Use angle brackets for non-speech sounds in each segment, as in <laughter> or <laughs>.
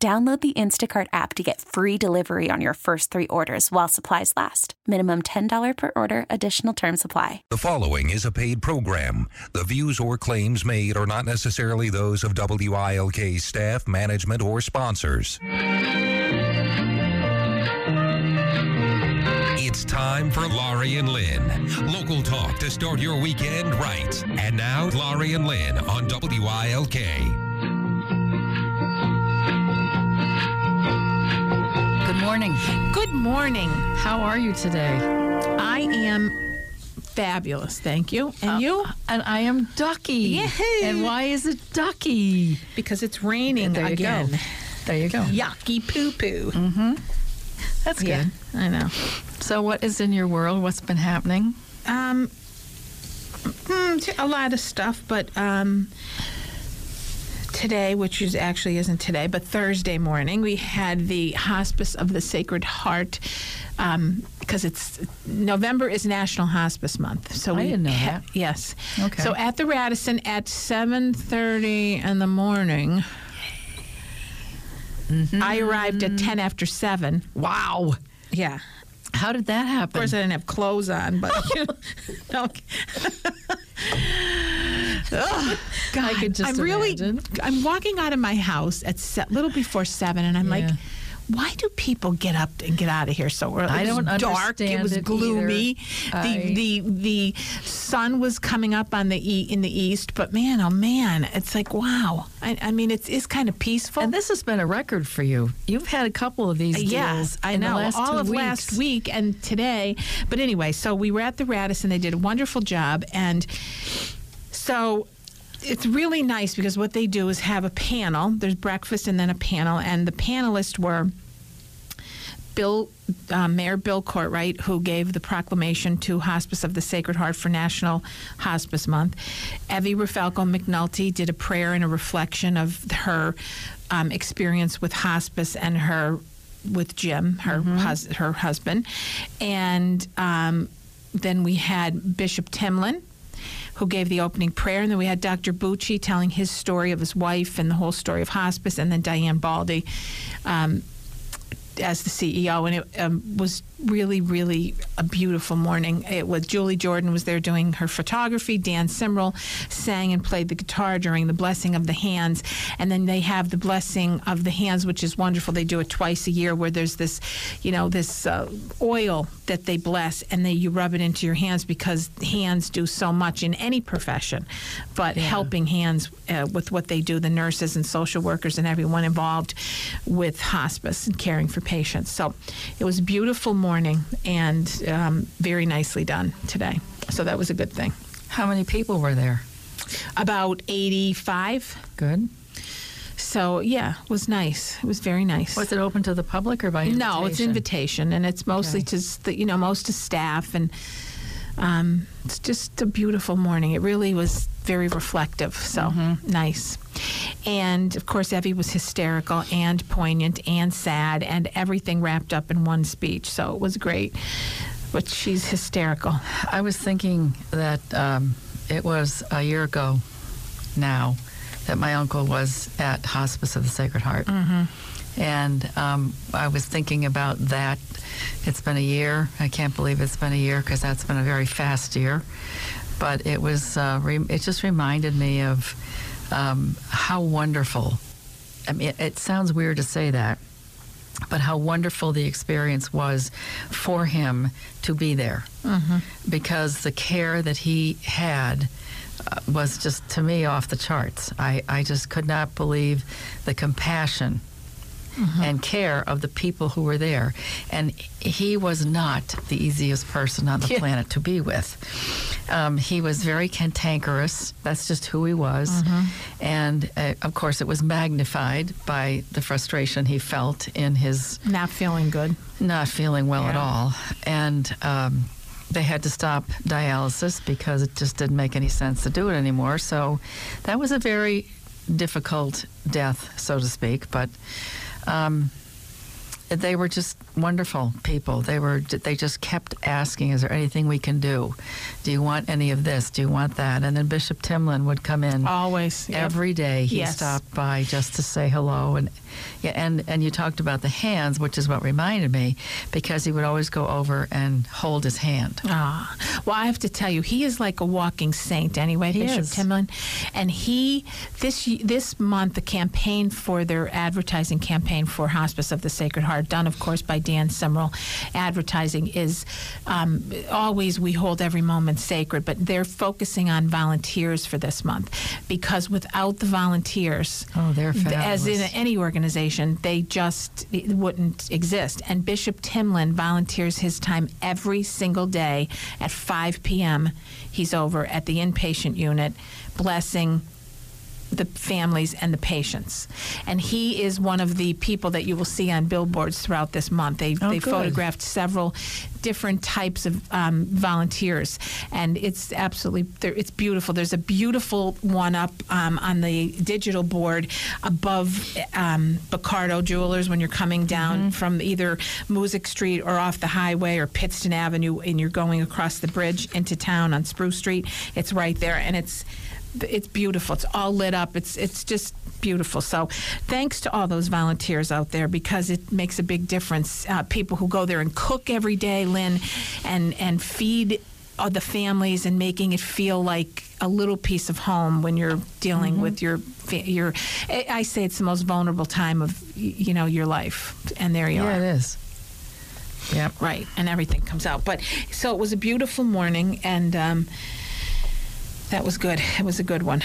Download the Instacart app to get free delivery on your first three orders while supplies last. Minimum $10 per order, additional term supply. The following is a paid program. The views or claims made are not necessarily those of WILK staff, management, or sponsors. It's time for Laurie and Lynn. Local talk to start your weekend right. And now, Laurie and Lynn on WILK. Good morning. Good morning. How are you today? I am fabulous, thank you. And you? And I am Ducky. Yay. And why is it Ducky? Because it's raining There you again. go. There you go. Yucky poo poo. Mm-hmm. That's good. Yeah, I know. So, what is in your world? What's been happening? Um, mm, a lot of stuff, but um, today, which is actually isn't today, but Thursday morning, we had the Hospice of the Sacred Heart. Um, because it's November is National Hospice Month, so I we didn't know ha- that. Yes. Okay. So at the Radisson at seven thirty in the morning, Mm-hmm. I arrived at ten after seven. Wow. Yeah. How did that happen? Of course, I didn't have clothes on, but <laughs> you know, <laughs> no. Ugh, God, I could just I'm really. imagine. I'm walking out of my house at se- little before seven, and I'm like, why do people get up and get out of here so early? I It was don't dark. It was it gloomy. either. The I- the the sun was coming up on the e- in the east, but man, oh man, it's like wow. I, I mean, it's it's kind of peaceful. and this has been a record for you. You've had a couple of these deals Yes, I know. All of weeks. last week and today. But anyway, so we were at the Radisson. They did a wonderful job. And so it's really nice because what they do is have a panel. There's breakfast and then a panel. And the panelists were Bill, uh, Mayor Bill Courtright, who gave the proclamation to Hospice of the Sacred Heart for National Hospice Month. Evie Rafalko McNulty did a prayer and a reflection of her um, experience with hospice and her with Jim, her hus- her husband, and um, then we had Bishop Timlin who gave the opening prayer. And then we had Dr. Bucci telling his story of his wife and the whole story of hospice. And then Diane Baldy um, as the CEO. And it um, was really, really a beautiful morning. It was Julie Jordan was there doing her photography. Dan Simrel sang and played the guitar during the blessing of the hands. And then they have the blessing of the hands, which is wonderful. They do it twice a year where there's this, you know, this uh, oil that they bless and they you rub it into your hands because hands do so much in any profession. But helping hands uh, with what they do, the nurses and social workers and everyone involved with hospice and caring for patients. So it was beautiful morning and um, very nicely done today. So that was a good thing. How many people were there? About 85. Good. So yeah, it was nice. It was very nice. Was it open to the public or by invitation? No, it's invitation, and it's mostly Okay. to the, you know most to staff, and um, it's just a beautiful morning. It really was very reflective, so Mm-hmm. nice. And of course, Evie was hysterical and poignant and sad, and everything wrapped up in one speech. So it was great. But she's hysterical. I was thinking that um, it was a year ago now that my uncle was at Hospice of the Sacred Heart. Mm-hmm. And um, I was thinking about that. It's been a year. I can't believe it's been a year because that's been a very fast year. But it was, uh, re- it just reminded me of um, how wonderful. I mean, it, it sounds weird to say that, but how wonderful the experience was for him to be there because the care that he had uh, was just to me off the charts. I, I just could not believe the compassion and care of the people who were there. And he was not the easiest person on the Yeah. planet to be with. Um, he was very cantankerous. That's just who he was. Mm-hmm. And uh, of course, it was magnified by the frustration he felt in his Not feeling good. not feeling well at all. And um, they had to stop dialysis because it just didn't make any sense to do it anymore. So that was a very difficult death, so to speak. But um, they were just wonderful people. They were. They just kept asking, "Is there anything we can do? Do you want any of this? Do you want that?" And then Bishop Timlin would come in Always. Yep. every day. He Yes. stopped by just to say hello, and yeah, and and you talked about the hands, which is what reminded me, because he would always go over and hold his hand. Ah, well, I have to tell you, he is like a walking saint. Anyway, He Bishop is. Timlin, and he this this month the campaign for their advertising campaign for Hospice of the Sacred Heart, done of course by Dan Summerall, advertising is um, always we hold every moment sacred, but they're focusing on volunteers for this month because without the volunteers, Oh, they're th- as in any organization, they just wouldn't exist. And Bishop Timlin volunteers his time every single day at 5 p.m. He's over at the inpatient unit, blessing the families and the patients. And he is one of the people that you will see on billboards throughout this month. They, Oh, they good. photographed several different types of um, volunteers, and it's absolutely it's beautiful. There's a beautiful one up um, on the digital board above um, Picardo Jewelers when you're coming down from either Moosic Street or off the highway or Pittston Avenue, and you're going across the bridge into town on Spruce Street. It's right there, and it's it's beautiful. It's all lit up. It's it's just beautiful. So, thanks to all those volunteers out there because it makes a big difference. Uh, people who go there and cook every day, Lynn, and and feed uh, the families and making it feel like a little piece of home when you're dealing with your your. I I say it's the most vulnerable time of you know your life, and there you Yeah, are. Yeah, it is. Yep. Right, and everything comes out. But so it was a beautiful morning, and um, that was good. It was a good one.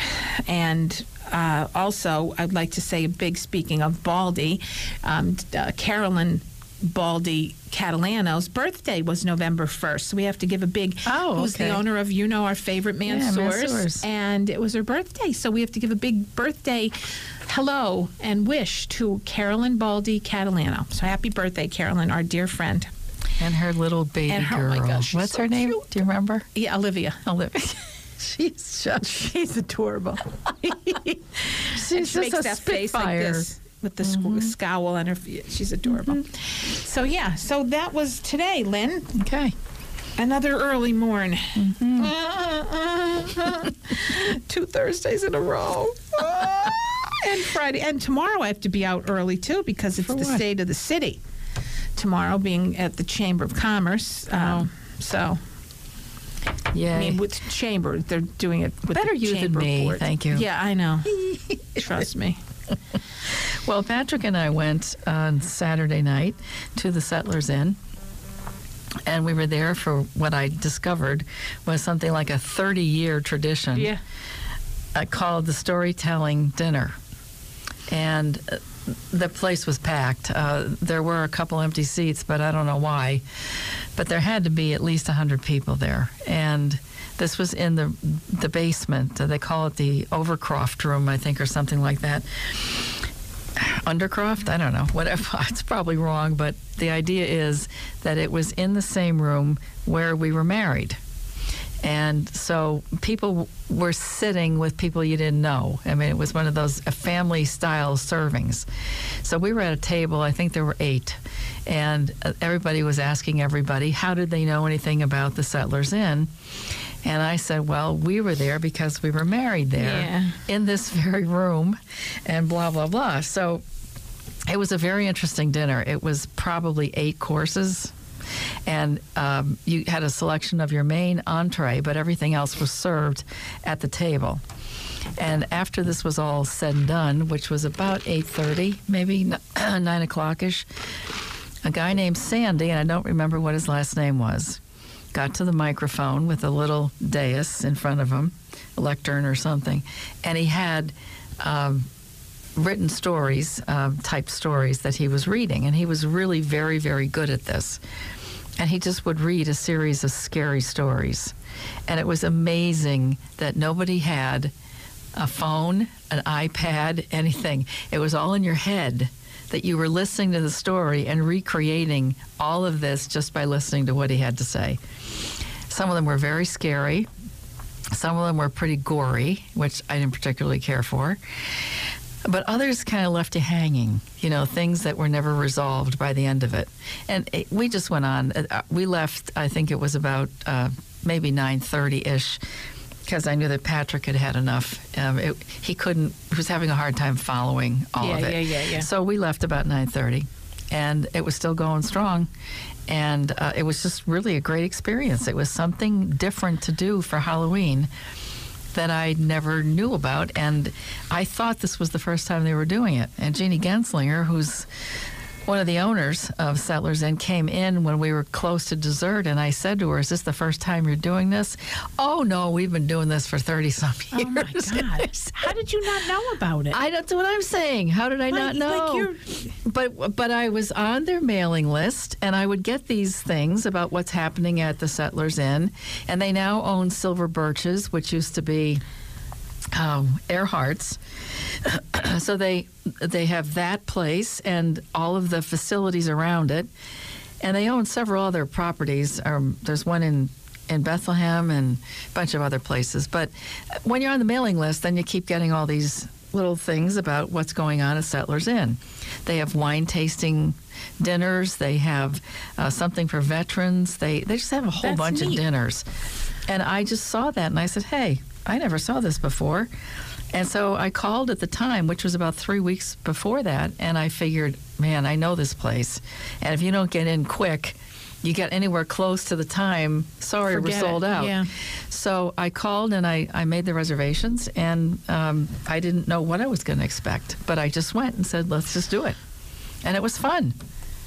And uh, also, I'd like to say a big speaking of Baldy, um, uh, Carolyn Baldy Catalano's birthday was November 1st. So we have to give a big, Oh, who's the owner of, you know, our favorite Yeah, Mansour's. Mansour's. And it was her birthday. So we have to give a big birthday hello and wish to Carolyn Baldy Catalano. So happy birthday, Carolyn, our dear friend. And her little baby And her- oh girl. my gosh, What's so her name? cute. Do you remember? Yeah, Olivia. Olivia. <laughs> <laughs> She's just <laughs> She's adorable. <laughs> she's just she makes a that face like. Mm-hmm. this with the squ- scowl on her. She's adorable. So yeah, so that was today, Lynn. Okay. Another early morn. Mm-hmm. Two Thursdays in a row. and Friday and tomorrow I have to be out early too because it's For the what? state of the city. Tomorrow being at the Chamber of Commerce. Um, So Yeah. I mean, with chamber, they're doing it with Better you than me, board. thank you. Yeah, I know. <laughs> Trust me. Well, Patrick and I went on Saturday night to the Settlers Inn. And we were there for what I discovered was something like a 30 year tradition Yeah. uh, called the Storytelling Dinner. And uh, the place was packed. Uh, there were a couple empty seats, but I don't know why. But there had to be at least 100 people there. And this was in the the basement. Uh, they call it the Overcroft room, I think, or something like that. Undercroft? I don't know. Whatever. <laughs> It's probably wrong, but the idea is that it was in the same room where we were married. And so people were sitting with people you didn't know. I mean, it was one of those family style servings. So we were at a table, I think there were eight, and uh, everybody was asking everybody, how did they know anything about the Settlers Inn? And I said, well, we were there because we were married there Yeah. in this very room, and blah, blah, blah. So it was a very interesting dinner. It was probably eight courses. And um, you had a selection of your main entree, but everything else was served at the table. And after this was all said and done, which was about 8.30, maybe <clears throat> 9 o'clock ish, a guy named Sandy, and I don't remember what his last name was, got to the microphone with a little dais in front of him, a lectern or something, and he had um, written stories, uh, type stories that he was reading, and he was really very, very good at this. And he just would read a series of scary stories, and it was amazing that nobody had a phone, an iPad, anything. It was all in your head that you were listening to the story and recreating all of this just by listening to what he had to say. Some of them were very scary. Some of them were pretty gory, which I didn't particularly care for. But others kind of left you hanging, you know, things that were never resolved by the end of it. And it, we just went on. Uh, we left, I think it was about uh, maybe 9.30ish because I knew that Patrick had had enough. Um, it, he couldn't, he was having a hard time following all Yeah, of it. yeah, yeah, yeah. So we left about 9.30 and it was still going strong. And uh, it was just really a great experience. It was something different to do for Halloween that I never knew about. And I thought this was the first time they were doing it. And Jeannie Genzlinger, who's one of the owners of Settlers Inn came in when we were close to dessert, and I said to her, "Is this the first time you're doing this?" Oh no, we've been doing this for thirty some years. Oh my <laughs> God! How did you not know about it? I that's what I'm saying. How did I not know? like but but I was on their mailing list, and I would get these things about what's happening at the Settlers Inn, and they now own Silver Birches, which used to be um, Ehrhardt's. <clears throat> so they they have that place and all of the facilities around it, and they own several other properties. Um, there's one in in Bethlehem and a bunch of other places. But when you're on the mailing list, then you keep getting all these little things about what's going on at Settlers Inn. They have wine tasting dinners. They have uh, something for veterans. They they just have a whole That's bunch neat. of dinners. And I just saw that and I said, "Hey, I never saw this before." And so I called at the time, which was about three weeks before that, and I figured, man, I know this place. And if you don't get in quick, you get anywhere close to the time, sorry, Forget we're sold it, out. yeah. So I called and I, I made the reservations, and um, I didn't know what I was going to expect, but I just went and said, let's just do it. And it was fun.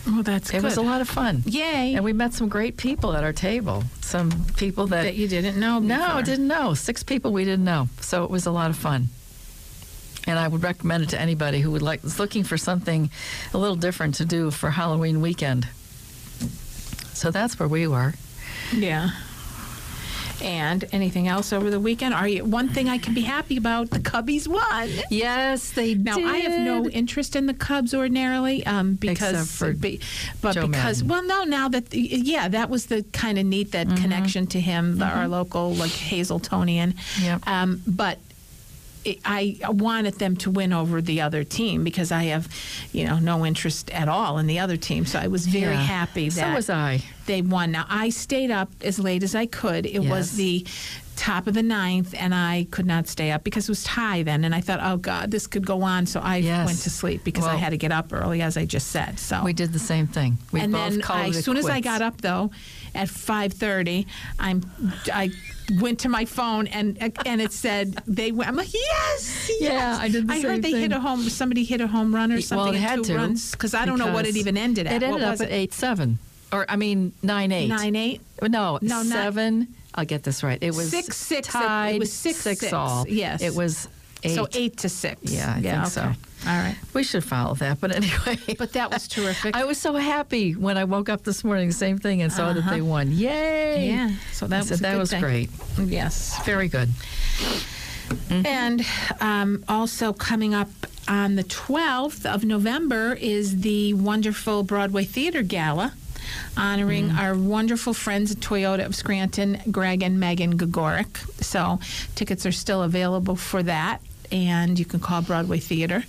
Oh, that's It good. was a lot of fun. Yay! And we met some great people at our table. Some people that, that you didn't know. no, didn't know. Six people we didn't know. So it was a lot of fun. And I would recommend it to anybody who would like is looking for something a little different to do for Halloween weekend. So that's where we were. Yeah. And anything else over the weekend? Are you one thing I can be happy about? The Cubbies won. Yes, they Now did. I have no interest in the Cubs ordinarily, um, because be- but Joe because Maddon. well, no, now that yeah, that was the kind of neat that connection to him, the, our local like Hazletonian. Yep. Um, but it, I wanted them to win over the other team because I have, you know, no interest at all in the other team. So I was very Yeah. happy So that was I. they won. Now I stayed up as late as I could. It Yes. was the top of the ninth, and I could not stay up because it was tie then. And I thought, oh God, this could go on. So I Yes. went to sleep because I had to get up early, as I just said. So We did the same thing. We and both then called I, as soon as I got up though, at five thirty, I'm I went to my phone and and it said they. went. I'm like yes, yes. Yeah, I did the I same heard they thing. hit a home. Somebody hit a home run or Well, something. it in had two to runs because I don't know what it even ended at. It ended what up was at eight seven, or I mean nine eight. Nine eight. No, No, not- seven. I'll get this right. It was Six, six, it was six, six, all. yes. It was eight. So eight to six. Yeah, I yeah, think so. Okay. All right. We should follow that, but anyway. <laughs> But that was terrific. I was so happy when I woke up this morning, same thing, and saw that Uh-huh. they won. Yay! yeah. So that I was said a that good was thing. great. Yes. Very good. And um, also coming up on the 12th of November is the wonderful Broadway Theater Gala, honoring Mm-hmm. our wonderful friends at Toyota of Scranton, Greg and Megan Gagoric. So tickets are still available for that, and you can call Broadway Theater.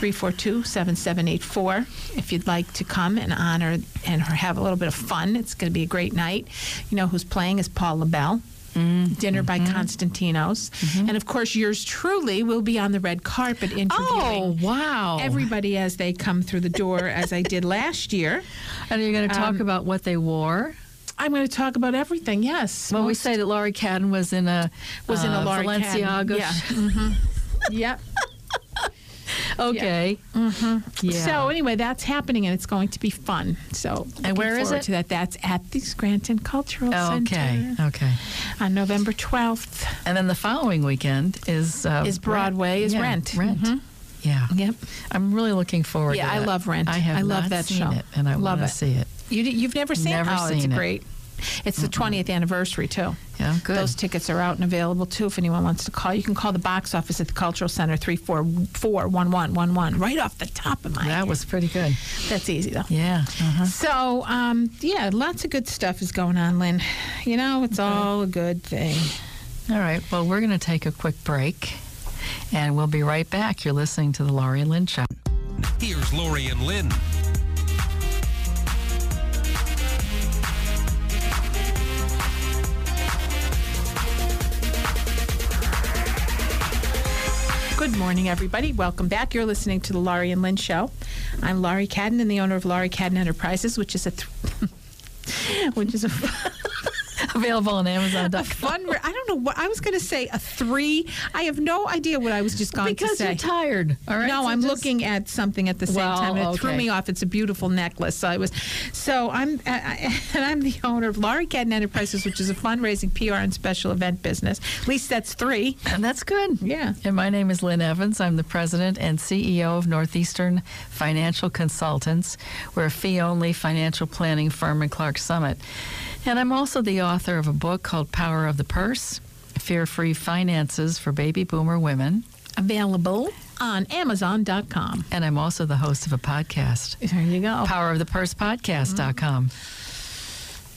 342-7784 if you'd like to come and honor and have a little bit of fun. It's going to be a great night. You know who's playing is Paul LaBelle. Dinner by Mm-hmm. And of course, yours truly will be on the red carpet interviewing Oh wow! everybody as they come through the door, as I did last year. and you're going to talk Um, about what they wore. I'm going to talk about everything, yes. Well, we say that Laurie Cadden was in a was in a uh, Laurie Balenciaga. Cadden. Yeah. hmm Yep. <laughs> Okay. Mm-hmm. Yeah. So anyway, that's happening and it's going to be fun. So and where is it? To that, that's at the Scranton Cultural okay. Center Okay. Okay. on November 12th. And then the following weekend is uh, Is Broadway, Rent. is Yeah, Rent. Rent. Mhm. Yeah. Yep. I'm really looking forward Yeah, I love Rent. I have I love that seen show. it, and I Love want to see it. You, you've never seen Never it? Oh, it's seen it. great. It's the 20th anniversary, too. Yeah, good. Those tickets are out and available, too, if anyone wants to call. You can call the box office at the Cultural Center, 344-1111, right off the top of my that head. was pretty good. That's easy, though. Yeah. Uh-huh. So, um, yeah, lots of good stuff is going on, Lynn. You know, it's all a good thing. All right. Well, we're going to take a quick break, and we'll be right back. You're listening to the Laurie and Lynn Show. Here's Laurie and Lynn. Good morning, everybody. Welcome back. You're listening to the Laurie and Lynn Show. I'm Laurie Cadden, and the owner of Laurie Cadden Enterprises, which is a, th- <laughs> which is a <laughs> Available on Amazon.com. fun. Re- I don't know what I was going to say. A three. I have no idea what I was just going Because to say. Because you're tired. All right. No, so I'm just- looking at something at the same Well, time, and it threw me off. It's a beautiful necklace. So I was, so I'm, <laughs> I, and I'm the owner of Laurie Cadden Enterprises, which is a fundraising, PR, and special event business. At least that's three. And that's good. Yeah. And my name is Lynn Evans. I'm the president and CEO of Northeastern Financial Consultants. We're a fee only financial planning firm in Clark Summit. And I'm also the author of a book called Power of the Purse Fear Free Finances for Baby Boomer Women. Available on Amazon.com. And I'm also the host of a podcast, There you go. Power of the Purse Podcast.com.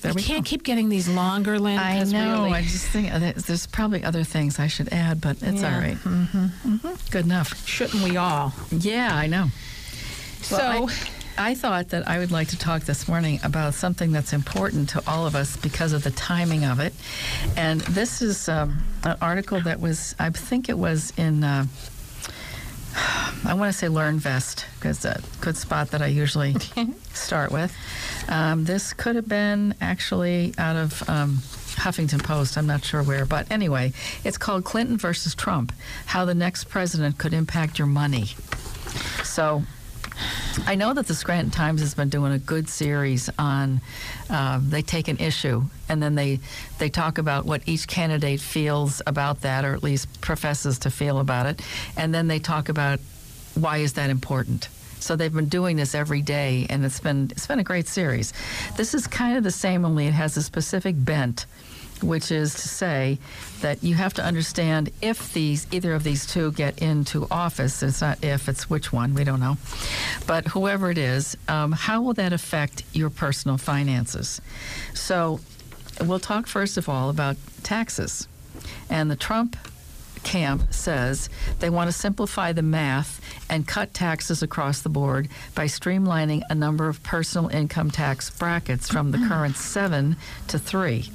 There we can't go. keep getting these longer, Lynn. I know. really- I just think uh, there's- probably other things I should add, but it's Yeah. all right. Mm-hmm. Good enough. shouldn't we all? Yeah, I know. So, Well, I, I thought that I would like to talk this morning about something that's important to all of us because of the timing of it. And this is um, an article that was, I think it was in, uh, <sighs> I want to say LearnVest, because a good spot that I usually <laughs> start with. Um, this could have been actually out of um, Huffington Post, I'm not sure where. But anyway, it's called Clinton versus Trump How the Next President Could Impact Your Money. So I know that the Scranton Times has been doing a good series on. Uh, they take an issue and then they they talk about what each candidate feels about that, or at least professes to feel about it, and then they talk about why is that important. So they've been doing this every day, and it's been it's been a great series. This is kind of the same, only it has a specific bent which is to say that you have to understand if these either of these two get into office. It's not if, it's which one. We don't know, but whoever it is, um, how will that affect your personal finances? So, we'll talk first of all about taxes, and the Trump camp says they want to simplify the math and cut taxes across the board by streamlining a number of personal income tax brackets from the current seven to three.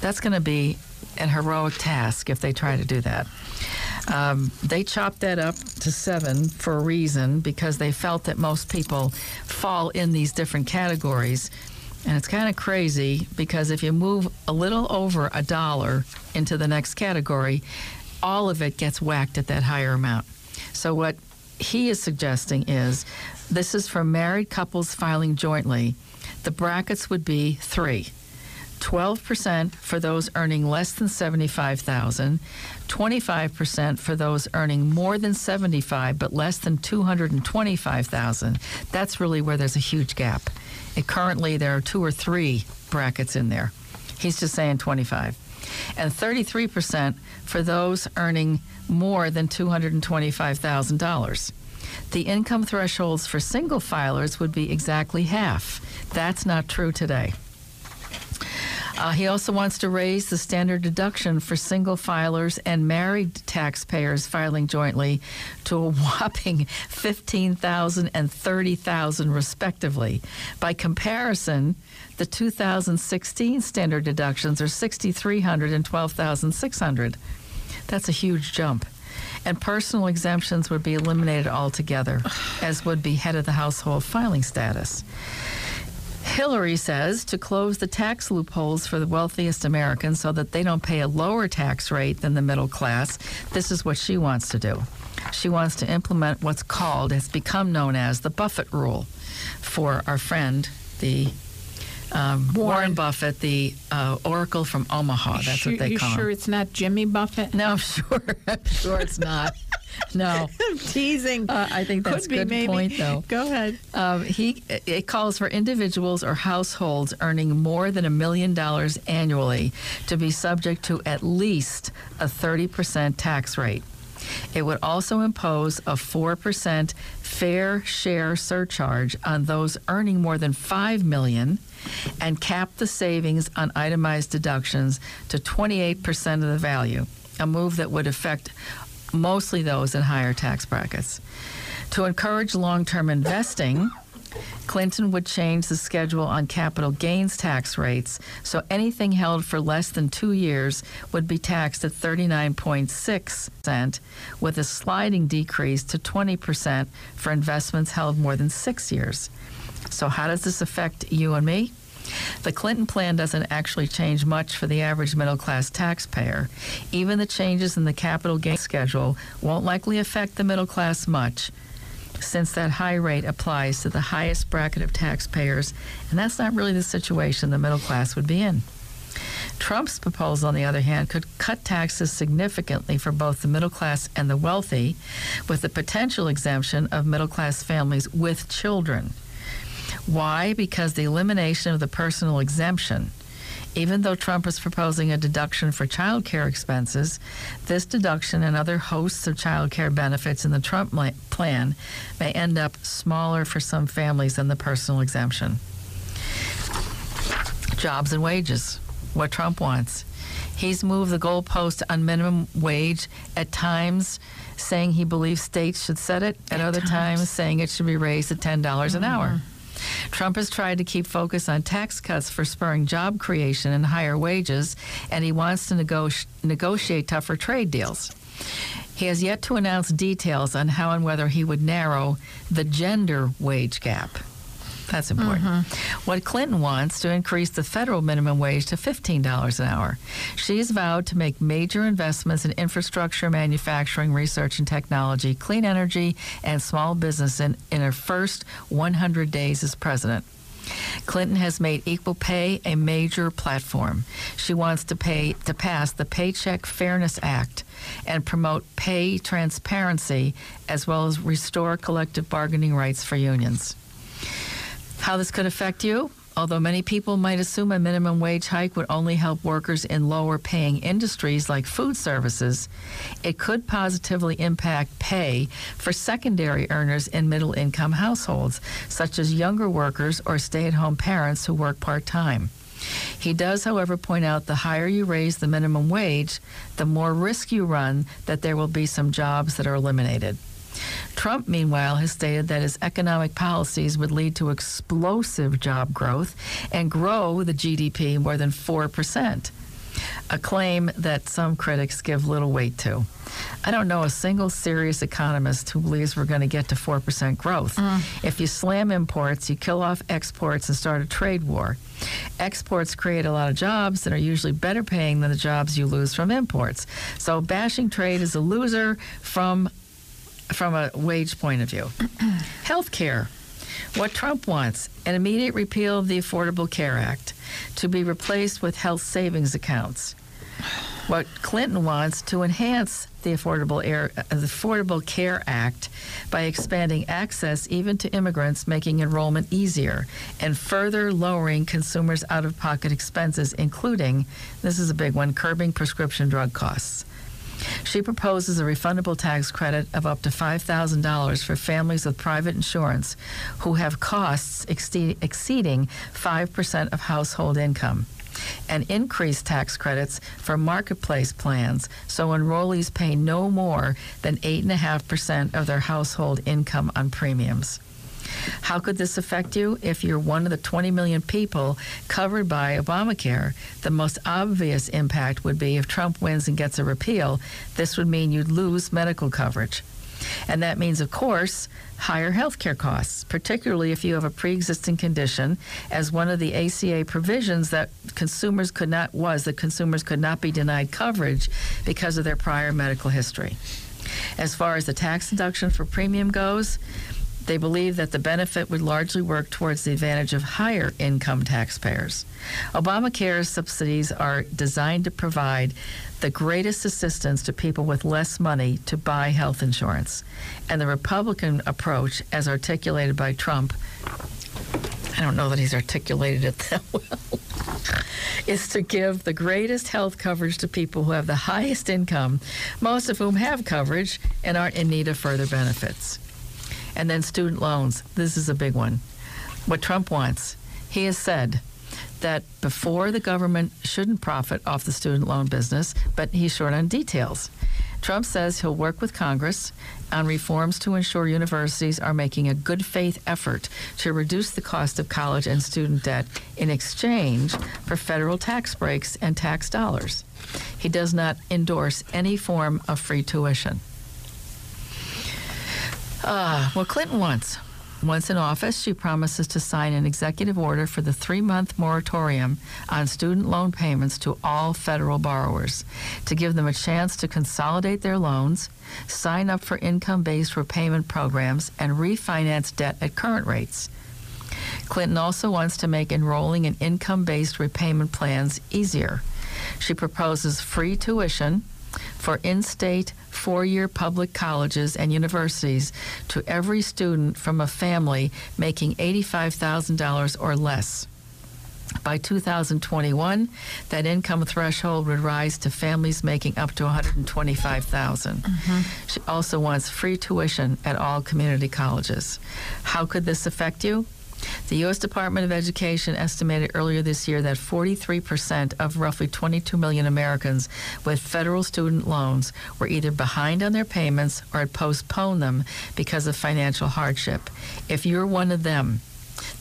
That's going to be an heroic task if they try to do that. Um, they chopped that up to seven for a reason because they felt that most people fall in these different categories. And it's kind of crazy because if you move a little over a dollar into the next category, all of it gets whacked at that higher amount. So, what he is suggesting is this is for married couples filing jointly. The brackets would be three. 12% for those earning less than 75,000, 25% for those earning more than 75 but less than 225,000. That's really where there's a huge gap. It, currently there are two or three brackets in there. He's just saying 25. And 33% for those earning more than $225,000. The income thresholds for single filers would be exactly half. That's not true today. Uh, he also wants to raise the standard deduction for single filers and married taxpayers filing jointly to a <laughs> whopping 15,000 and 30,000 respectively. By comparison, the 2016 standard deductions are 6,300 and 12,600. That's a huge jump. And personal exemptions would be eliminated altogether, <sighs> as would be head of the household filing status. Hillary says to close the tax loopholes for the wealthiest Americans so that they don't pay a lower tax rate than the middle class. This is what she wants to do. She wants to implement what's called, has become known as the Buffett rule for our friend, the Um, Warren. Buffett, the uh, Oracle from Omaha. That's sure, what they you call sure him. it's not Jimmy Buffett? No, I'm <laughs> sure. I'm sure it's not. No. <laughs> I'm teasing. Uh, I think that's Could be, a good maybe. point, though. Go ahead. Um, he it calls for individuals or households earning more than a million dollars annually to be subject to at least a 30% tax rate. It would also impose a 4% fair share surcharge on those earning more than 5 million and cap the savings on itemized deductions to 28% of the value, a move that would affect mostly those in higher tax brackets. To encourage long-term investing, Clinton would change the schedule on capital gains tax rates so anything held for less than two years would be taxed at 39.6%, with a sliding decrease to 20% for investments held more than six years. So, how does this affect you and me? The Clinton plan doesn't actually change much for the average middle class taxpayer. Even the changes in the capital gains schedule won't likely affect the middle class much since that high rate applies to the highest bracket of taxpayers, and that's not really the situation the middle class would be in. Trump's proposal, on the other hand, could cut taxes significantly for both the middle class and the wealthy, with the potential exemption of middle class families with children. Why? Because the elimination of the personal exemption. Even though Trump is proposing a deduction for child care expenses, this deduction and other hosts of child care benefits in the Trump plan may end up smaller for some families than the personal exemption. Jobs and wages, what Trump wants. He's moved the goalpost on minimum wage at times, saying he believes states should set it, at, At other times. times. saying it should be raised to $10 an hour. Mm-hmm. Trump has tried to keep focus on tax cuts for spurring job creation and higher wages, and he wants to nego- negotiate tougher trade deals. He has yet to announce details on how and whether he would narrow the gender wage gap. That's important. Mm-hmm. What Clinton wants to increase the federal minimum wage to $15 an hour. She's vowed to make major investments in infrastructure, manufacturing, research and technology, clean energy, and small business in, in her first 100 days as president. Clinton has made equal pay a major platform. She wants to pay to pass the Paycheck Fairness Act and promote pay transparency as well as restore collective bargaining rights for unions. How this could affect you? Although many people might assume a minimum wage hike would only help workers in lower paying industries like food services, it could positively impact pay for secondary earners in middle income households, such as younger workers or stay at home parents who work part time. He does, however, point out the higher you raise the minimum wage, the more risk you run that there will be some jobs that are eliminated. Trump, meanwhile, has stated that his economic policies would lead to explosive job growth and grow the GDP more than 4%, a claim that some critics give little weight to. I don't know a single serious economist who believes we're going to get to 4% growth. Mm. If you slam imports, you kill off exports and start a trade war. Exports create a lot of jobs that are usually better paying than the jobs you lose from imports. So bashing trade is a loser from from a wage point of view. <clears throat> Health care. What Trump wants an immediate repeal of the Affordable Care Act to be replaced with health savings accounts. What Clinton wants to enhance the Affordable, Air, uh, the Affordable Care Act by expanding access even to immigrants, making enrollment easier, and further lowering consumers' out of pocket expenses, including this is a big one curbing prescription drug costs. She proposes a refundable tax credit of up to $5,000 for families with private insurance who have costs exceed, exceeding 5% of household income, and increased tax credits for marketplace plans so enrollees pay no more than 8.5% of their household income on premiums. How could this affect you if you're one of the 20 million people covered by Obamacare? The most obvious impact would be if Trump wins and gets a repeal, this would mean you'd lose medical coverage. And that means, of course, higher health care costs, particularly if you have a pre existing condition, as one of the ACA provisions that consumers could not was that consumers could not be denied coverage because of their prior medical history. As far as the tax deduction for premium goes, They believe that the benefit would largely work towards the advantage of higher income taxpayers. Obamacare's subsidies are designed to provide the greatest assistance to people with less money to buy health insurance. And the Republican approach, as articulated by Trump, I don't know that he's articulated it <laughs> that well, is to give the greatest health coverage to people who have the highest income, most of whom have coverage and aren't in need of further benefits. And then student loans. This is a big one. What Trump wants, he has said that before the government shouldn't profit off the student loan business, but he's short on details. Trump says he'll work with Congress on reforms to ensure universities are making a good faith effort to reduce the cost of college and student debt in exchange for federal tax breaks and tax dollars. He does not endorse any form of free tuition. Uh, what Clinton wants. Once in office, she promises to sign an executive order for the three month moratorium on student loan payments to all federal borrowers to give them a chance to consolidate their loans, sign up for income based repayment programs, and refinance debt at current rates. Clinton also wants to make enrolling in income based repayment plans easier. She proposes free tuition for in state four year public colleges and universities to every student from a family making $85,000 or less. By 2021, that income threshold would rise to families making up to 125,000. Mm-hmm. She also wants free tuition at all community colleges. How could this affect you? The U.S. Department of Education estimated earlier this year that 43% of roughly 22 million Americans with federal student loans were either behind on their payments or had postponed them because of financial hardship. If you're one of them,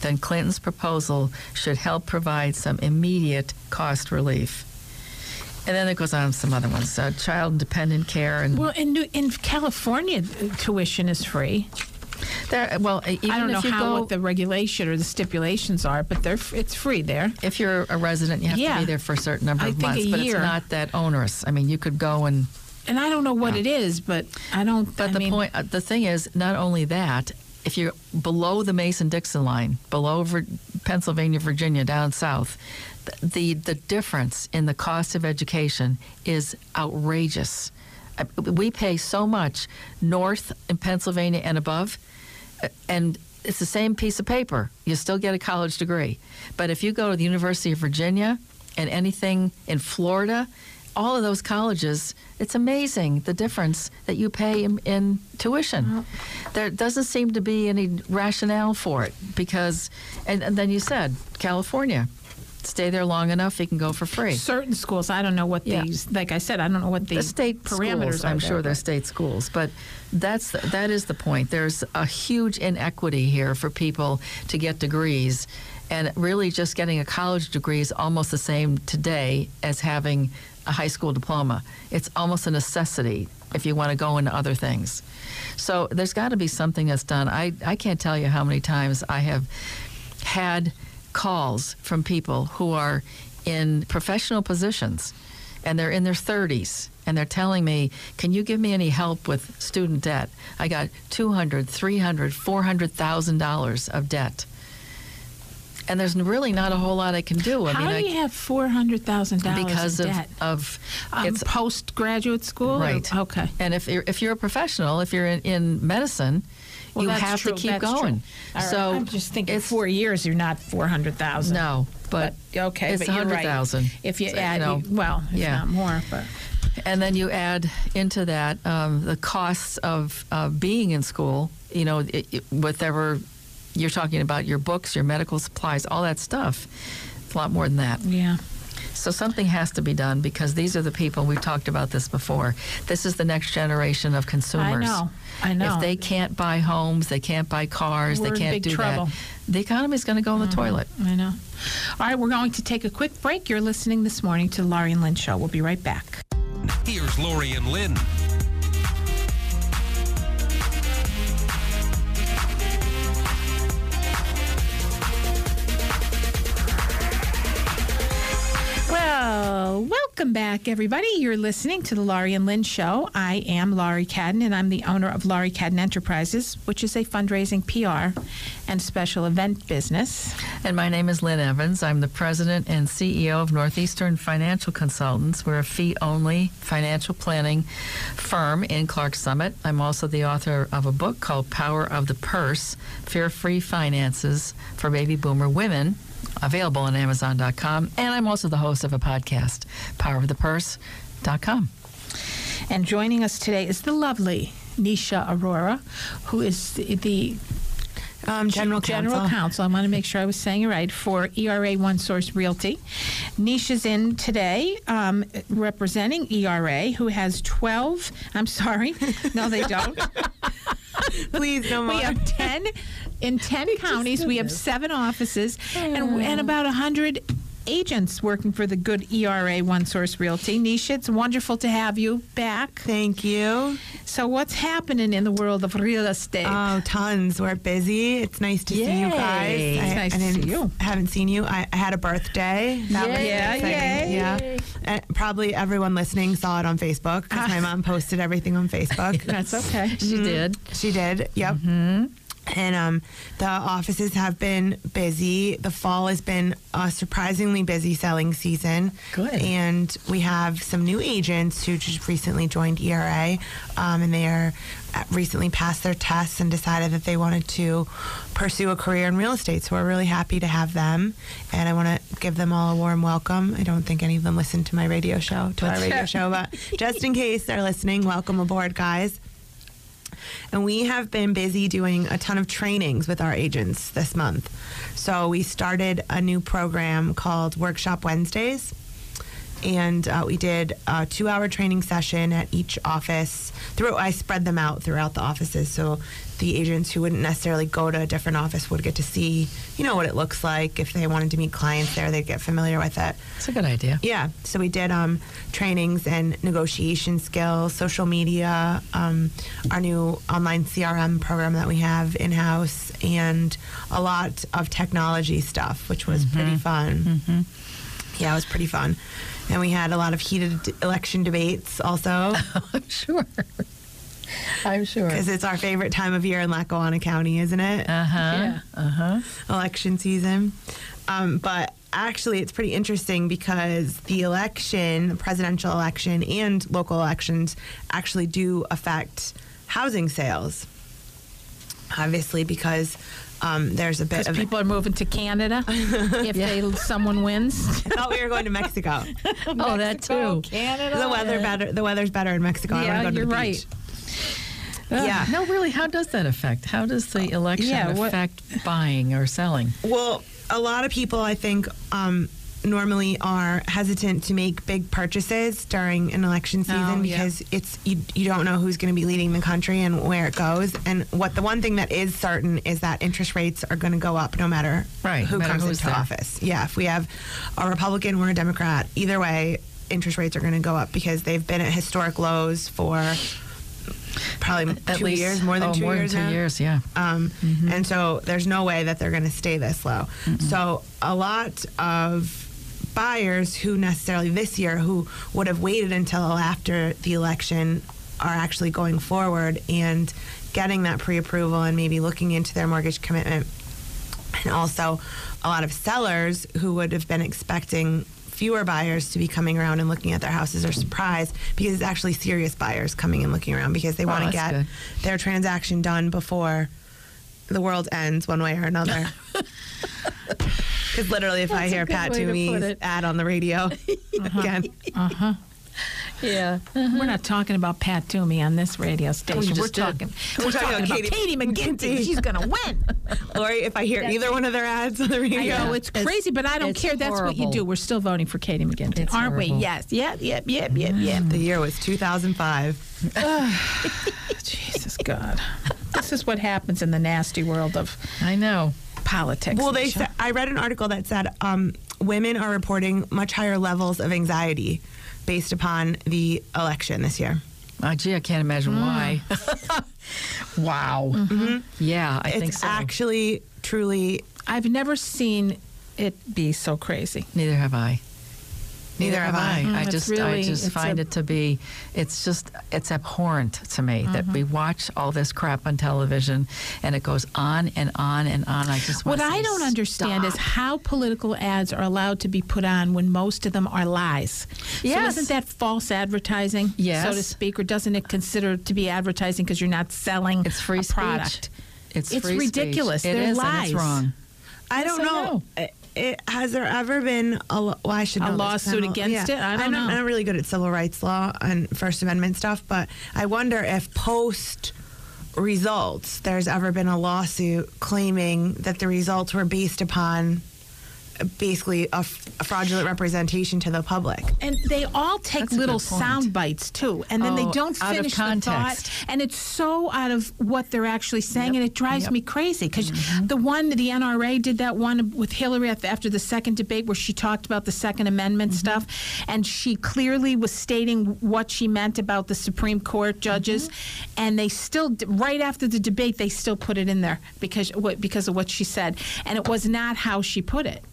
then Clinton's proposal should help provide some immediate cost relief. And then it goes on some other ones, uh, child dependent care and well, in in California, tuition is free. There, well, even I don't know if you how go, what the regulation or the stipulations are, but they're it's free there. if you're a resident, you have Yeah. to be there for a certain number I of think a months, but year. it's not that onerous. I mean, you could go and. And I don't know what Yeah. it is, but I don't. But I the mean, point, uh, the thing is, not only that, if you're below the Mason-Dixon line, below Vir- Pennsylvania, Virginia, down south, th- the the difference in the cost of education is outrageous. We pay so much north in Pennsylvania and above, uh, and it's the same piece of paper. You still get a college degree. But if you go to the University of Virginia and anything in Florida, all of those colleges, it's amazing the difference that you pay in, in tuition. There doesn't seem to be any rationale for it because, and, and then you said California, stay there long enough, you can go for free. certain schools, I don't know what Yeah. these. Like I said, I don't know what the, the state parameters schools, are. I'm there, sure they're state schools, but that's that is the point. There's a huge inequity here for people to get degrees, and really just getting a college degree is almost the same today as having a high school diploma. It's almost a necessity if you want to go into other things. So there's got to be something that's done. I I can't tell you how many times I have had calls from people who are in professional positions and they're in their 30s and they're telling me can you give me any help with student debt? I got 200 300 400000 dollars of debt. And there's really not a whole lot i can do. I How mean do I, you have four hundred thousand dollars because of, debt? of um, it's postgraduate school, or- right. Okay. and if you're if you're a professional if you're in, in medicine Well, you have true, to keep that's going right, so I'm just thinking four years, you're not four hundred thousand. no but, okay, it's but you're right. 100000 If you So, add, know, you- well, if yeah. not more, but And then you add into that um, the costs of uh, being in school, you know, it, it, whatever you're talking about, your books, your medical supplies, all that stuff. It's a lot more than that. yeah. So something has to be done because these are the people, we've talked about this before. This is the next generation of consumers. I know. I know. If they can't buy homes, they can't buy cars, We're they can't big do trouble. that, the economy is going to go in the toilet. I know. All right, we're going to take a quick break. You're listening this morning to the Laurie and Lynn Show. We'll be right back. Here's Laurie and Lynn. Welcome back, everybody. You're listening to the Laurie and Lynn Show. I am Laurie Cadden, and I'm the owner of Laurie Cadden Enterprises, which is a fundraising PR and special event business. And my name is Lynn Evans. I'm the president and CEO of Northeastern Financial Consultants. We're a fee only financial planning firm in Clark Summit. I'm also the author of a book called Power of the Purse Fear Free Finances for Baby Boomer Women available on Amazon.com. And I'm also the host of a podcast, powerofthepurse.com. And joining us today is the lovely Nisha Arora, who is the, the Um, general General counsel. Counsel. I want to make sure I was saying it right for ERA One Source Realty. Nisha's in today um, representing ERA, who has 12. I'm sorry. <laughs> No, they don't. <laughs> <laughs> Please, no more. we have 10 in 10 <laughs> counties. We have seven offices and, and about 100 agents working for the good ERA One Source Realty. Nisha, it's wonderful to have you back. Thank you. So, what's happening in the world of real estate? Oh, tons. We're busy. It's nice to see you guys. Yay. It's nice to see you. Haven't seen you. I, I had a birthday. That was Yeah, exciting. yay. Yeah. And probably everyone listening saw it on Facebook because my ah. mom posted everything on Facebook. <laughs> That's okay. She mm-hmm. did. She did. Yep. Mm-hmm. And um, the offices have been busy. The fall has been a surprisingly busy selling season. Good. And we have some new agents who just recently joined ERA, um, and they are uh, recently passed their tests and decided that they wanted to pursue a career in real estate. So we're really happy to have them, and I want to give them all a warm welcome. I don't think any of them listen to my radio show, to our radio show, but just in case they're listening, welcome aboard, guys. And we have been busy doing a ton of trainings with our agents this month. So we started a new program called Workshop Wednesdays. And uh, we did a two hour training session at each office. Through I spread them out throughout the offices. So the agents who wouldn't necessarily go to a different office would get to see, you know, what it looks like. If they wanted to meet clients there, they'd get familiar with it. It's a good idea. Yeah, so we did um, trainings and negotiation skills, social media, um, our new online CRM program that we have in house, and a lot of technology stuff, which was pretty fun. Yeah, it was pretty fun. And we had a lot of heated election debates also, <laughs> I'm sure. I'm sure. because it's our favorite time of year in Lackawanna County, isn't it? Uh huh. Uh huh. election season. Um, but actually, it's pretty interesting because the election, the presidential election, and local elections actually do affect housing sales. Obviously, because um, there's a bit Because of. people are moving to Canada <laughs> if they, someone wins. I thought <laughs> we were going to Mexico. <laughs> Oh, that too. Canada. the weather better. The weather's better in Mexico. Yeah, go you're right. beach. Yeah. No, really, how does that affect? How does the election Yeah, what- affect buying or selling? Well, a lot of people, I think, um, normally are hesitant to make big purchases during an election season Oh, yeah. because it's you, you don't know who's going to be leading the country and where it goes. And what the one thing that is certain is that interest rates are going to go up no matter Right, who no matter comes into there. office. Yeah, if we have a Republican or a Democrat, either way, interest rates are going to go up because they've been at historic lows for probably At two least years, more than oh, two more years than two now. years. Yeah. Um, And so there's no way that they're going to stay this low. So a lot of buyers who necessarily this year who would have waited until after the election are actually going forward and getting that pre-approval and maybe looking into their mortgage commitment and also a lot of sellers who would have been expecting fewer buyers to be coming around and looking at their houses are surprised because it's actually serious buyers coming and looking around because they Oh, want to get good. their transaction done before the world ends one way or another. <laughs> Because literally, if I That's a hear Pat way to Toomey's ad on the radio <laughs> again, uh-huh. Uh-huh. Yeah. We're not talking about Pat Toomey on this radio station. we're talking. We're, talking, about Katie, McGinty. She's going to win. Laurie, if I hear either one of their ads on the radio, I know it's It's- crazy, but I don't it's care. That's what you do. We're still voting for Katie McGinty, It's aren't we? horrible. Yes. Yep. Yep. Yep. Yep. Yep. <sighs> the year was 2005. <sighs> Jesus God. This is what happens in the nasty world of I know. politics. Well, they said, I read an article that said um, women are reporting much higher levels of anxiety based upon the election this year. Oh, gee, I can't imagine mm. why. <laughs> wow. Mm-hmm. Yeah, I think it's so. actually truly I've never seen it be so crazy. Neither have I. Neither have I. I mm, just, really- I just find it to be, it's just, it's abhorrent to me that mm-hmm. we watch all this crap on television, and it goes on and on and on. I just What I don't understand is how political ads are allowed to be put on when most of them are lies. So isn't that false advertising, so to speak, or doesn't it consider to be advertising because you're not selling It's free a speech. product? It's, It's free speech. ridiculous. It They're is, lies. it's wrong. I don't Yes, I know. Know. It, has there ever been a well? I should A know this lawsuit against it? I don't I'm not. I'm not really good at civil rights law and First Amendment stuff, but I wonder if post results there's ever been a lawsuit claiming that the results were based upon basically a, f- a fraudulent representation to the public. And they all take That's a little good point. sound bites too, and then they Oh, don't out of finish the thought, context. and it's so out of what they're actually saying, and it drives Yep. me crazy because Mm-hmm. the one the NRA did that one with Hillary at the- after the second debate where she talked about the Second Amendment Mm-hmm. stuff, and she clearly was stating what she meant about the Supreme Court judges, Mm-hmm. and they still right after the debate they still put it in there because what because of what she said, and it was not how she put it.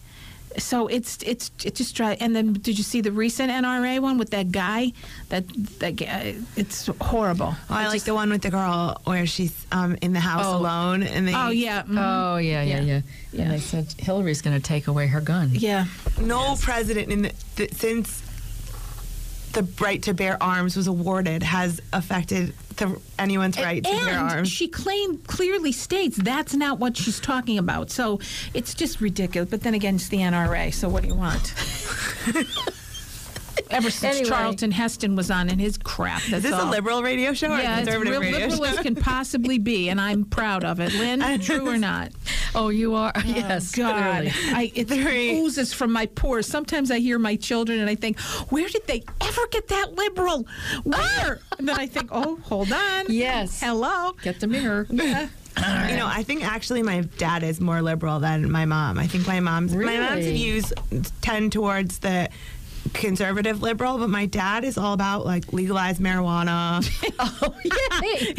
So it's it's it just dry. And then did you see the recent NRA one with that guy? That that guy, it's horrible. Oh, I It like just- the one with the girl where she's um, in the house Oh. alone and they Oh yeah. mhm. Oh, yeah, yeah, Yeah. yeah. Yeah. And they said Hillary's going to take away her gun. yeah. no president in the, th- since the right to bear arms was awarded has affected the, anyone's right to bear and arms. she claimed clearly states that's not what she's talking about. So it's just ridiculous. But then again, it's the NRA. So what do you want? <laughs> Ever since Anyway. Charlton Heston was on in his crap, that's Is this all. a liberal radio show or yeah, a it's conservative real radio liberal as can possibly be, and I'm proud of it. Lynn, <laughs> true or not? Oh, you are? <laughs> yes, oh, God. I, it Very- oozes from my pores. Sometimes I hear my children and I think, where did they ever get that liberal? Where? <laughs> and then I think, oh, hold on. Yes. Hello. Get the mirror. Yeah. You know, I think actually my dad is more liberal than my mom. I think my mom's my mom's views tend towards the conservative liberal, but my dad is all about like legalized marijuana, <laughs> oh, yay.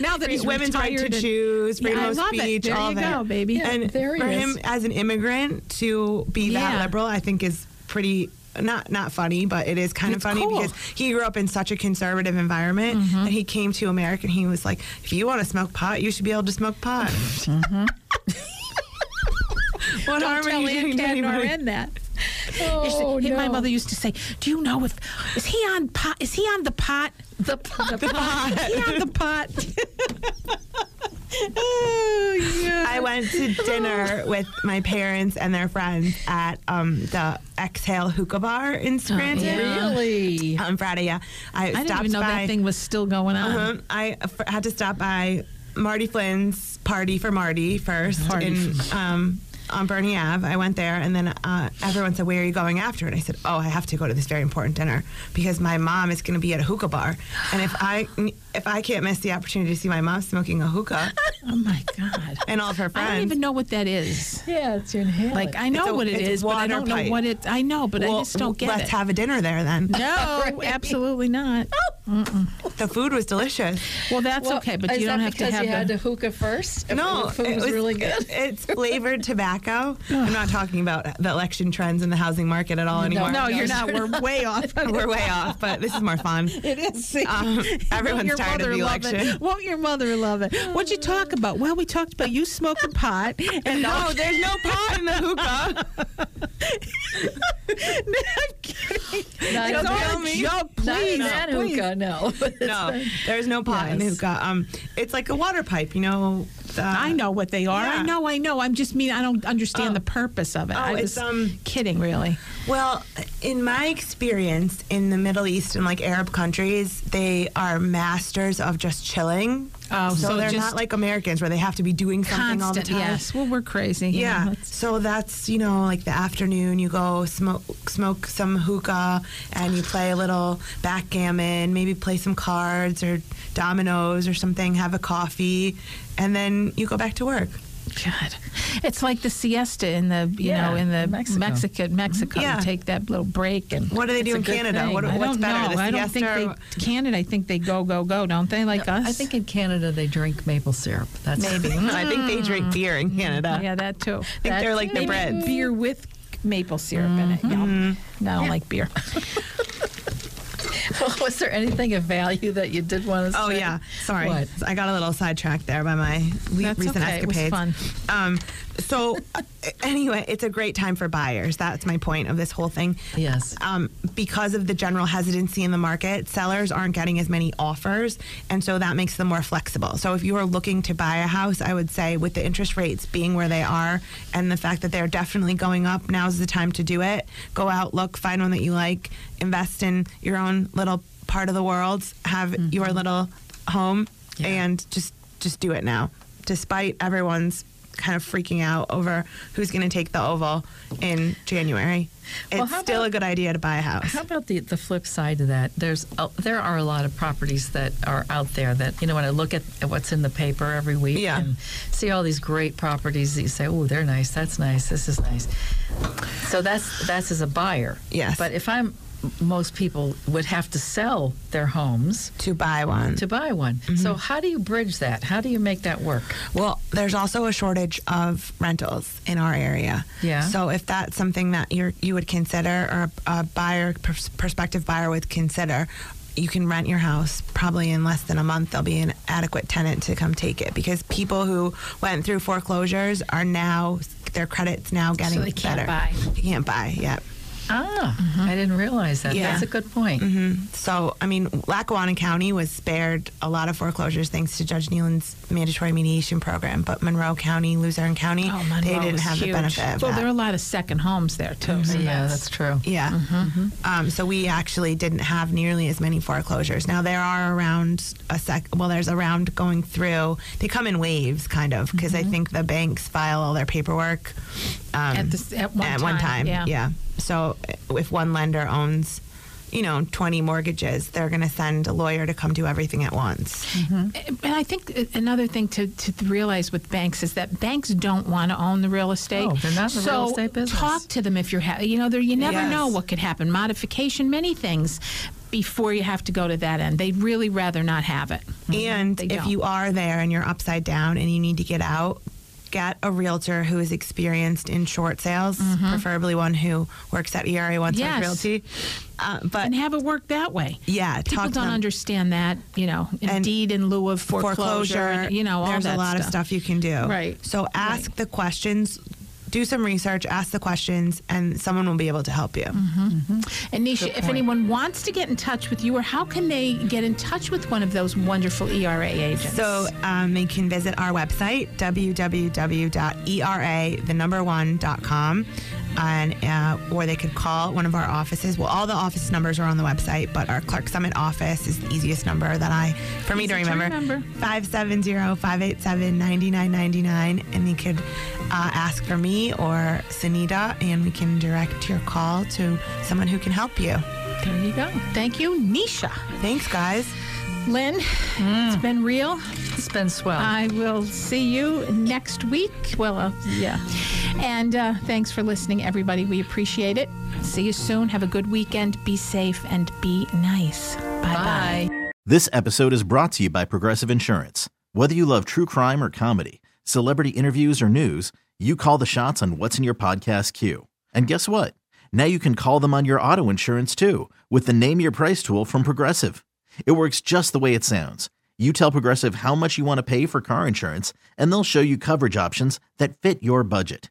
Now that he's women's right to choose, freedom Yeah, of love it. speech, There all you that. go, baby. Yeah, and for is. him as an immigrant to be Yeah. that liberal, I think is pretty not not funny, but it is kind It's of funny cool. Mm-hmm. because he grew up in such a conservative environment and he came to America and he was like, if you want to smoke pot, you should be able to smoke pot. <laughs> what Don't harm are you doing to anybody? That. Oh, Used to- he- My mother used to say, "Do you know if is he on pot? Is he on the pot? The pot. The pot? is he on the pot?" <laughs> oh yeah. I went to dinner <laughs> with my parents and their friends at um, the Exhale Hookah Bar in Scranton. yeah. Really? On Friday, yeah. I, I didn't stopped even know by. that thing was still going on. Uh-huh. I f- had to stop by Marty Flynn's party for Marty first Party in, um, on Birney Ave. I went there, and then uh, everyone said, "Where are you going after?" And I said, "Oh, I have to go to this very important dinner because my mom is going to be at a hookah bar, and if I if I can't miss the opportunity to see my mom smoking a hookah <laughs> Oh my god. and all of her friends, I don't even know what that is. Yeah, it's your inhaler. Like I know a- what it's but I don't know what it. I know, but I just don't get it. let's it. have a dinner there then. no, <laughs> absolutely not. <laughs> The food was delicious. Well, that's Well, okay, but you don't that have to because have you had the. to hookah first? No, the food it was, really good. It's flavored tobacco. I'm not talking about the election trends in the housing market at all anymore. no, No, you're you're not. We're way off. <laughs> We're way off, but this is more fun. It is. See? Um, <laughs> everyone's your tired of mother the love election. It? <laughs> Won't your mother love it? What'd you talk about? Well, we talked about you smoking pot. And No, there's no pot in the hookah. I'm kidding. Not It's in all that- a joke, Not please. in that please. hookah, no. No, there's no pot in the hookah. Um, it's like a water pipe, you know. the- I know what they are. I know, I know. I'm just mean I don't understand Oh. the purpose of it. Oh, I it's, was um, kidding, really. Well, in my experience in the Middle East and like Arab countries, they are masters of just chilling. Oh, so, so they're not like Americans where they have to be doing something all the time. yes. Well, we're crazy. you Yeah. So that's, you know, like the afternoon you go smoke smoke some hookah and you play a little backgammon, maybe play some cards or dominoes or something, have a coffee, and then you go back to work. God, it's like the siesta in the you Yeah, know in the Mexico. Mexico mm-hmm. Mexico. Yeah. You take that little break and. What do they do It's a in good Canada? thing. What, I what's don't better, know. the I don't think siesta they Canada. I think they go go go. Don't they like us? I think in Canada they drink maple syrup. That's maybe. <laughs> I think they drink hmm. beer in Canada. yeah, that too. I think they're like the bread. beer with maple syrup in it. Yum. No, I don't like beer. <laughs> <laughs> Was there anything of value that you did want to say? Oh say? yeah, sorry, What? I got a little sidetracked there by my That's recent okay. It was escapades. fun. Um, so <laughs> anyway, it's a great time for buyers. That's my point of this whole thing. Yes. Um, because of the general hesitancy in the market, sellers aren't getting as many offers, and so that makes them more flexible. So if you are looking to buy a house, I would say with the interest rates being where they are and the fact that they're definitely going up, now's the time to do it. Go out, look, find one that you like, invest in your own little part of the world, have mm-hmm. your little home, Yeah. and just just do it now. Despite everyone's kind of freaking out over who's going to take the oval in January, Well, it's how still about- a good idea to buy a house. How about the, the flip side of that? There's a, there are a lot of properties that are out there that you know when I look at what's in the paper every week Yeah. and see all these great properties that you say, oh, they're nice, that's nice, this is nice. So that's that's as a buyer. Yes. But if I'm most people would have to sell their homes to buy one. to buy one. Mm-hmm. So how do you bridge that? How do you make that work? well, there's also a shortage of rentals in our area. Yeah. So if that's something that you you would consider, or a buyer, pers- prospective buyer would consider, you can rent your house. Probably in less than a month, there'll be an adequate tenant to come take it because people who went through foreclosures are now their credit's now getting so they can't better. buy. They can't buy yet. Ah, I didn't realize that. Yeah. That's a good point. So, I mean, Lackawanna County was spared a lot of foreclosures thanks to Judge Nealon's mandatory mediation program, but Monroe County, Luzerne County, Oh, Monroe they didn't have the benefit of Well, that. there are a lot of second homes there too. so Yeah, that's true. yeah. Mm-hmm. Um, so we actually didn't have nearly as many foreclosures. Now there are around a sec. Well, there's around going through. They come in waves, kind of, because I think the banks file all their paperwork um, At this- at one one time, time. yeah. So if one lender owns, you know, 20 mortgages, they're going to send a lawyer to come do everything at once. Mm-hmm. And I think uh, another thing to, to realize with banks is that banks don't want to own the real estate. No, they're not in the so real estate business. talk to them if you're, ha- you know, there you never Yes. know what could happen. Modification, many things before you have to go to that end. They'd really rather not have it. And They if don't. you are there and you're upside down and you need to get out, get a realtor who is experienced in short sales, preferably one who works at ERA One Yes. Realty. Uh, but and have it work that way. yeah, People talk don't them. understand that, you know, indeed, in lieu of foreclosure, and, you know, all there's that a lot stuff. of stuff you can do. Right. So ask Right. the questions, do some research, ask the questions, and someone will be able to help you. Mm-hmm. And Nisha, if anyone wants to get in touch with you, or how can they get in touch with one of those wonderful ERA agents? So um, they can visit our website, www.era, the number one.com, and, uh, or they could call one of our offices. Well, all the office numbers are on the website, but our Clarks Summit office is the easiest number that I, for me to remember. remember. 570-587-9999. And they could uh, ask for me or Sunita, and we can direct your call to someone who can help you. there you go. Thank you, Nisha. Thanks, guys. Lynn, Mm. it's been real. It's been swell. I will see you next week. Well, uh, yeah. And uh, thanks for listening, everybody. We appreciate it. See you soon. Have a good weekend. Be safe and be nice. Bye bye. Bye. This episode is brought to you by Progressive Insurance. Whether you love true crime or comedy, celebrity interviews or news, you call the shots on what's in your podcast queue. And guess what? Now you can call them on your auto insurance too with the Name Your Price tool from Progressive. It works just the way it sounds. You tell Progressive how much you want to pay for car insurance, and they'll show you coverage options that fit your budget.